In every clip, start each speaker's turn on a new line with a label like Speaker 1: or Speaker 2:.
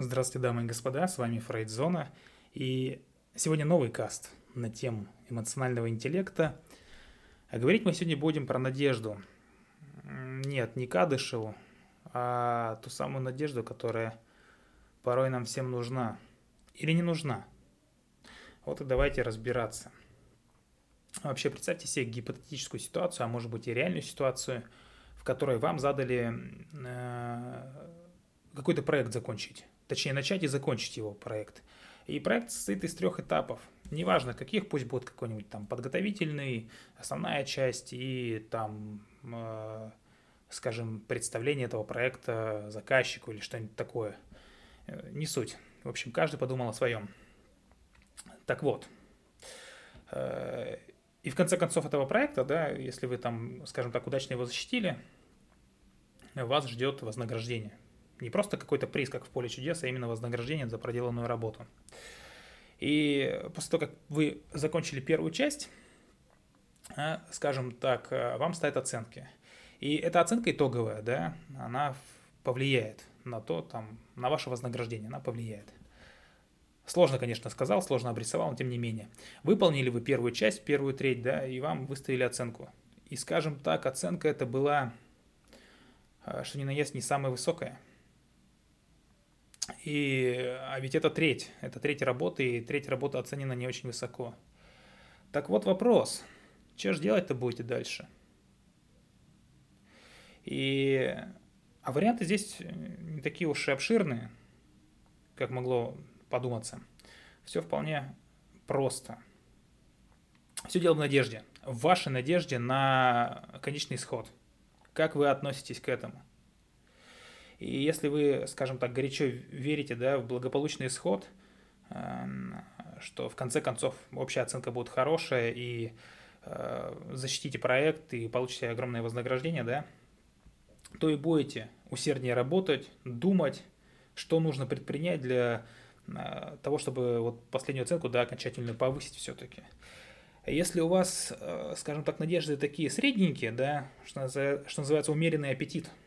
Speaker 1: Здравствуйте, дамы и господа, с вами Фрейдзона. И сегодня новый каст на тему эмоционального интеллекта. А говорить мы сегодня будем про надежду. Нет, не Кадышеву, а ту самую надежду, которая порой нам всем нужна. Или не нужна. Вот и давайте разбираться. Вообще представьте себе гипотетическую ситуацию, а может быть и реальную ситуацию, в которой вам задали э, какой-то проект закончить точнее начать и закончить его проект. И проект состоит из трех этапов. Неважно каких, пусть будет какой-нибудь там подготовительный, основная часть и там, э, скажем, представление этого проекта заказчику или что-нибудь такое. Э, не суть. В общем, каждый подумал о своем. Так вот, э, и в конце концов этого проекта, да, если вы там, скажем так, удачно его защитили, вас ждет вознаграждение – не просто какой-то приз, как в поле чудес, а именно вознаграждение за проделанную работу. И после того, как вы закончили первую часть, а, скажем так, а, вам ставят оценки. И эта оценка итоговая, да, она повлияет на то, там, на ваше вознаграждение, она повлияет. Сложно, конечно, сказал, сложно обрисовал, но тем не менее. Выполнили вы первую часть, первую треть, да, и вам выставили оценку. И, скажем так, оценка это была, а, что ни на есть, не самая высокая – и, а ведь это треть, это треть работы, и треть работы оценена не очень высоко. Так вот вопрос, что же делать-то будете дальше? И, а варианты здесь не такие уж и обширные, как могло подуматься. Все вполне просто. Все дело в надежде, в вашей надежде на конечный исход. Как вы относитесь к этому? И если вы, скажем так, горячо верите да, в благополучный исход, эм, что в конце концов общая оценка будет хорошая, и э, защитите проект и получите огромное вознаграждение, да, то и будете усерднее работать, думать, что нужно предпринять для э, того, чтобы вот последнюю оценку да, окончательно повысить все-таки. Если у вас, э, скажем так, надежды такие средненькие, да, что, что называется умеренный аппетит –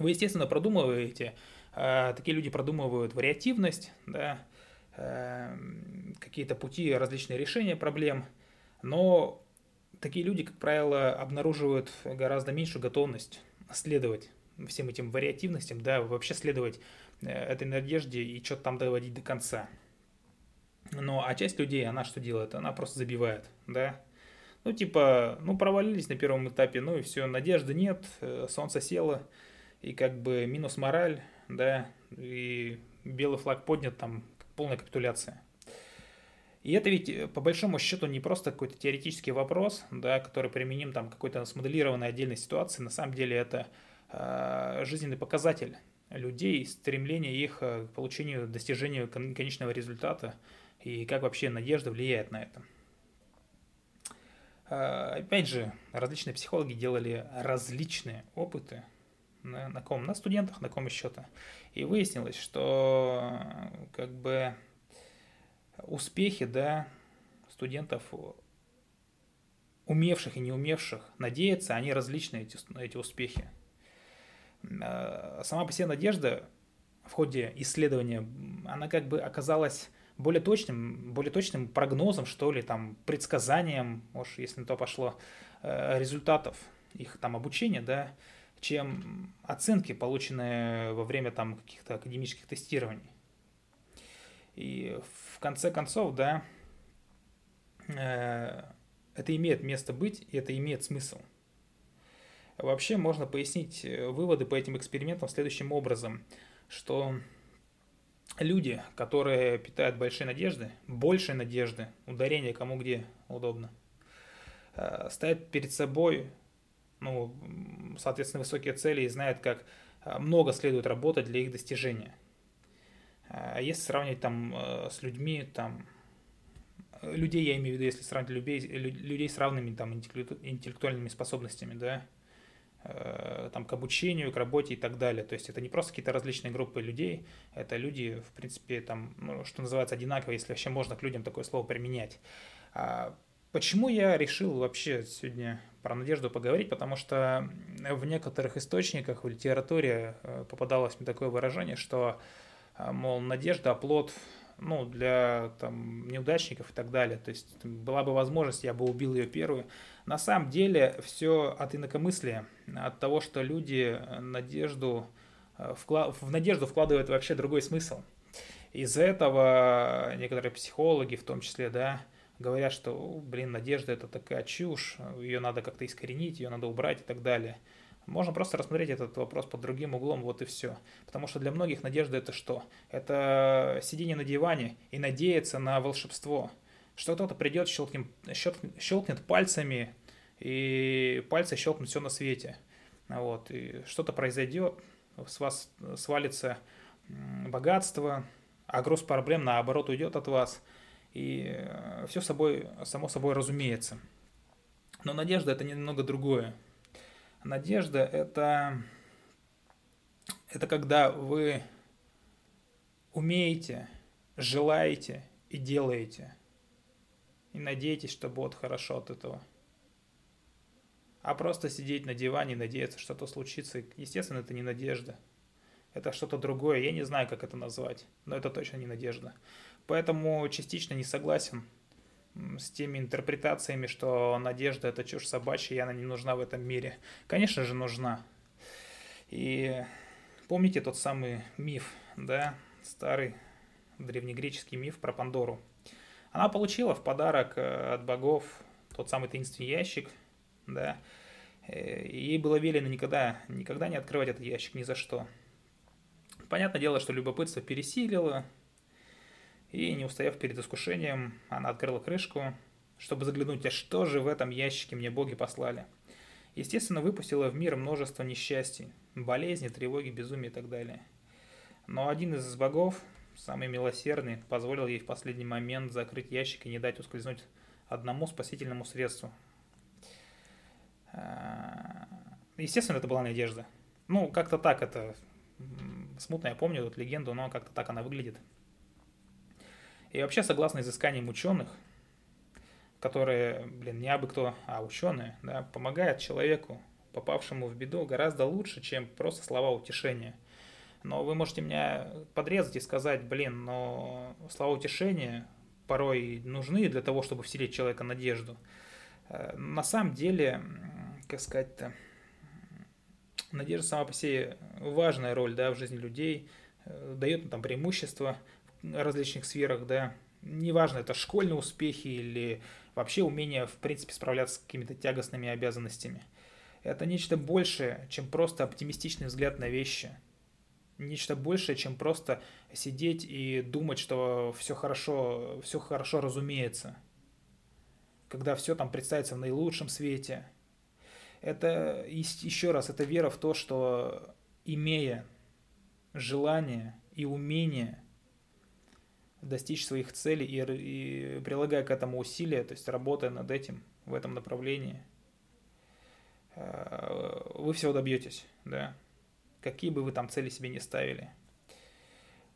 Speaker 1: вы, естественно, продумываете, э, такие люди продумывают вариативность, да, э, какие-то пути, различные решения проблем, но такие люди, как правило, обнаруживают гораздо меньшую готовность следовать всем этим вариативностям, да, вообще следовать э, этой надежде и что-то там доводить до конца. Ну, а часть людей, она что делает? Она просто забивает, да. Ну, типа, ну, провалились на первом этапе, ну и все, надежды нет, солнце село, и как бы минус мораль, да, и белый флаг поднят, там полная капитуляция. И это ведь э, по большому счету не просто какой-то теоретический вопрос, да, который применим там какой-то смоделированной отдельной ситуации. На самом деле это э, жизненный показатель людей, стремление их э, к получению, достижению конечного результата и как вообще надежда влияет на это. Э, опять же, различные психологи делали различные опыты на, на ком? На студентах, на ком еще-то. И выяснилось, что как бы успехи, да, студентов, умевших и не умевших надеяться, они различны, эти, эти успехи. А, сама по себе надежда в ходе исследования, она как бы оказалась более точным, более точным прогнозом, что ли, там, предсказанием, может, если на то пошло, э, результатов их там обучения, да, чем оценки, полученные во время там каких-то академических тестирований. И в конце концов, да, э, это имеет место быть, и это имеет смысл. Вообще можно пояснить э, выводы по этим экспериментам следующим образом, что люди, которые питают большие надежды, больше надежды, ударение кому где удобно, э, ставят перед собой ну, соответственно, высокие цели и знают, как э, много следует работать для их достижения. А если сравнивать там э, с людьми, там, людей я имею в виду, если сравнивать людей, людей с равными там интеллектуальными способностями, да, э, там, к обучению, к работе и так далее. То есть это не просто какие-то различные группы людей, это люди, в принципе, там, ну, что называется, одинаковые, если вообще можно к людям такое слово применять. А Почему я решил вообще сегодня про надежду поговорить? Потому что в некоторых источниках, в литературе э, попадалось мне такое выражение, что а, мол, надежда, оплот, ну, для там, неудачников и так далее. То есть была бы возможность, я бы убил ее первую. На самом деле все от инакомыслия, от того, что люди надежду, э, в надежду вкладывают вообще другой смысл. Из-за этого некоторые психологи, в том числе, да, говорят, что, блин, надежда это такая чушь, ее надо как-то искоренить, ее надо убрать и так далее. Можно просто рассмотреть этот вопрос под другим углом, вот и все. Потому что для многих надежда это что? Это сидение на диване и надеяться на волшебство. Что кто-то придет, щелкнет, щелкнет пальцами, и пальцы щелкнут все на свете. Вот, и что-то произойдет, с вас свалится богатство, а груз проблем наоборот уйдет от вас, и э, все собой, само собой разумеется. Но надежда это немного другое. Надежда это, это когда вы умеете, желаете и делаете. И надеетесь, что будет хорошо от этого. А просто сидеть на диване и надеяться, что-то случится, естественно, это не надежда. Это что-то другое. Я не знаю, как это назвать, но это точно не надежда. Поэтому частично не согласен с теми интерпретациями, что надежда это чушь собачья, и она не нужна в этом мире. Конечно же, нужна. И помните тот самый миф, да, старый древнегреческий миф про Пандору. Она получила в подарок э, от богов тот самый таинственный ящик, да, э, и ей было велено никогда, никогда не открывать этот ящик ни за что. Понятное дело, что любопытство пересилило, и, не устояв перед искушением, она открыла крышку, чтобы заглянуть, а что же в этом ящике мне боги послали. Естественно, выпустила в мир множество несчастий, болезни, тревоги, безумия и так далее. Но один из богов, самый милосердный, позволил ей в последний момент закрыть ящик и не дать ускользнуть одному спасительному средству. А, естественно, это была надежда. Ну, как-то так это... Смутно я помню эту легенду, но как-то так она выглядит. И вообще, согласно изысканиям ученых, которые, блин, не абы кто, а ученые, да, помогают человеку, попавшему в беду, гораздо лучше, чем просто слова утешения. Но вы можете меня подрезать и сказать, блин, но слова утешения порой нужны для того, чтобы вселить человека надежду. Э, на самом деле, как сказать-то, надежда сама по себе важная роль да, в жизни людей, э, дает там преимущество различных сферах, да, неважно, это школьные успехи или вообще умение, в принципе, справляться с какими-то тягостными обязанностями. Это нечто большее, чем просто оптимистичный взгляд на вещи. Нечто большее, чем просто сидеть и думать, что все хорошо, все хорошо разумеется. Когда все там представится в наилучшем свете. Это, еще раз, это вера в то, что имея желание и умение – достичь своих целей и, и прилагая к этому усилия, то есть работая над этим в этом направлении, э, вы всего добьетесь, да, какие бы вы там цели себе не ставили.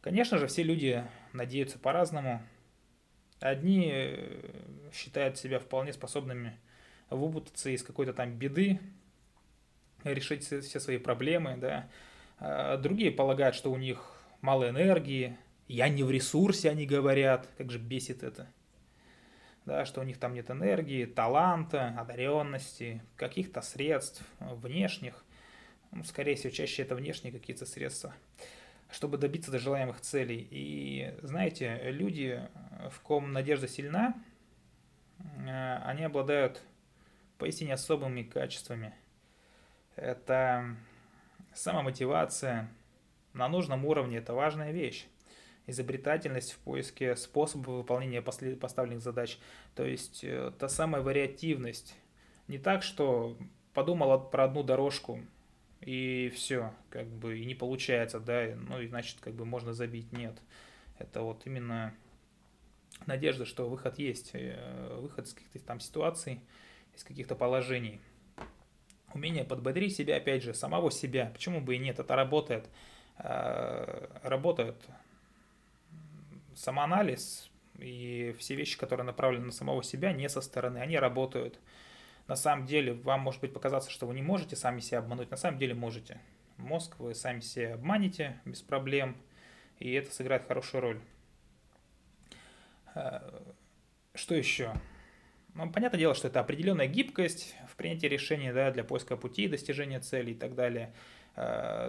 Speaker 1: Конечно же, все люди надеются по-разному. Одни э, считают себя вполне способными выпутаться из какой-то там беды, решить все свои проблемы, да. А другие полагают, что у них мало энергии, я не в ресурсе, они говорят. Как же бесит это. Да, что у них там нет энергии, таланта, одаренности, каких-то средств внешних. Ну, скорее всего, чаще это внешние какие-то средства чтобы добиться до желаемых целей. И знаете, люди, в ком надежда сильна, э, они обладают поистине особыми качествами. Это самомотивация на нужном уровне, это важная вещь изобретательность в поиске способов выполнения поставленных задач. То есть э, та самая вариативность. Не так, что подумал про одну дорожку и все, как бы и не получается, да, ну и значит как бы можно забить. Нет. Это вот именно надежда, что выход есть, э, выход из каких-то там ситуаций, из каких-то положений. Умение подбодрить себя, опять же, самого себя. Почему бы и нет? Это работает. Э, работает самоанализ и все вещи, которые направлены на самого себя, не со стороны, они работают. На самом деле, вам может быть показаться, что вы не можете сами себя обмануть, на самом деле можете. Мозг вы сами себя обманете без проблем, и это сыграет хорошую роль. Что еще? Ну, понятное дело, что это определенная гибкость в принятии решений да, для поиска пути, достижения цели и так далее.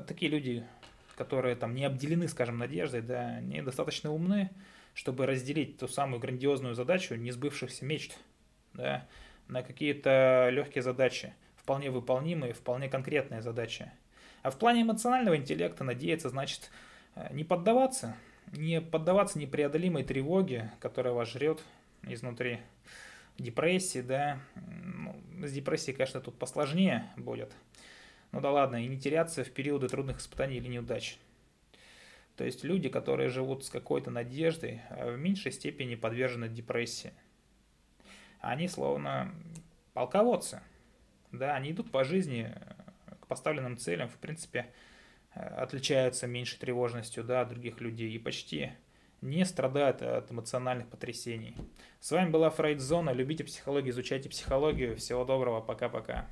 Speaker 1: Такие люди, которые там не обделены, скажем, надеждой, да, они достаточно умны, чтобы разделить ту самую грандиозную задачу несбывшихся мечт да, на какие-то легкие задачи, вполне выполнимые, вполне конкретные задачи. А в плане эмоционального интеллекта надеяться значит э, не поддаваться, не поддаваться непреодолимой тревоге, которая вас жрет изнутри. Депрессии, да, ну, с депрессией, конечно, тут посложнее будет. Ну да ладно, и не теряться в периоды трудных испытаний или неудач. То есть люди, которые живут с какой-то надеждой, а в меньшей степени подвержены депрессии. Они словно полководцы. Да, они идут по жизни э, к поставленным целям, в принципе, э, отличаются меньшей тревожностью да, от других людей и почти не страдают от эмоциональных потрясений. С вами была Фрейд Зона. Любите психологию, изучайте психологию. Всего доброго, пока-пока.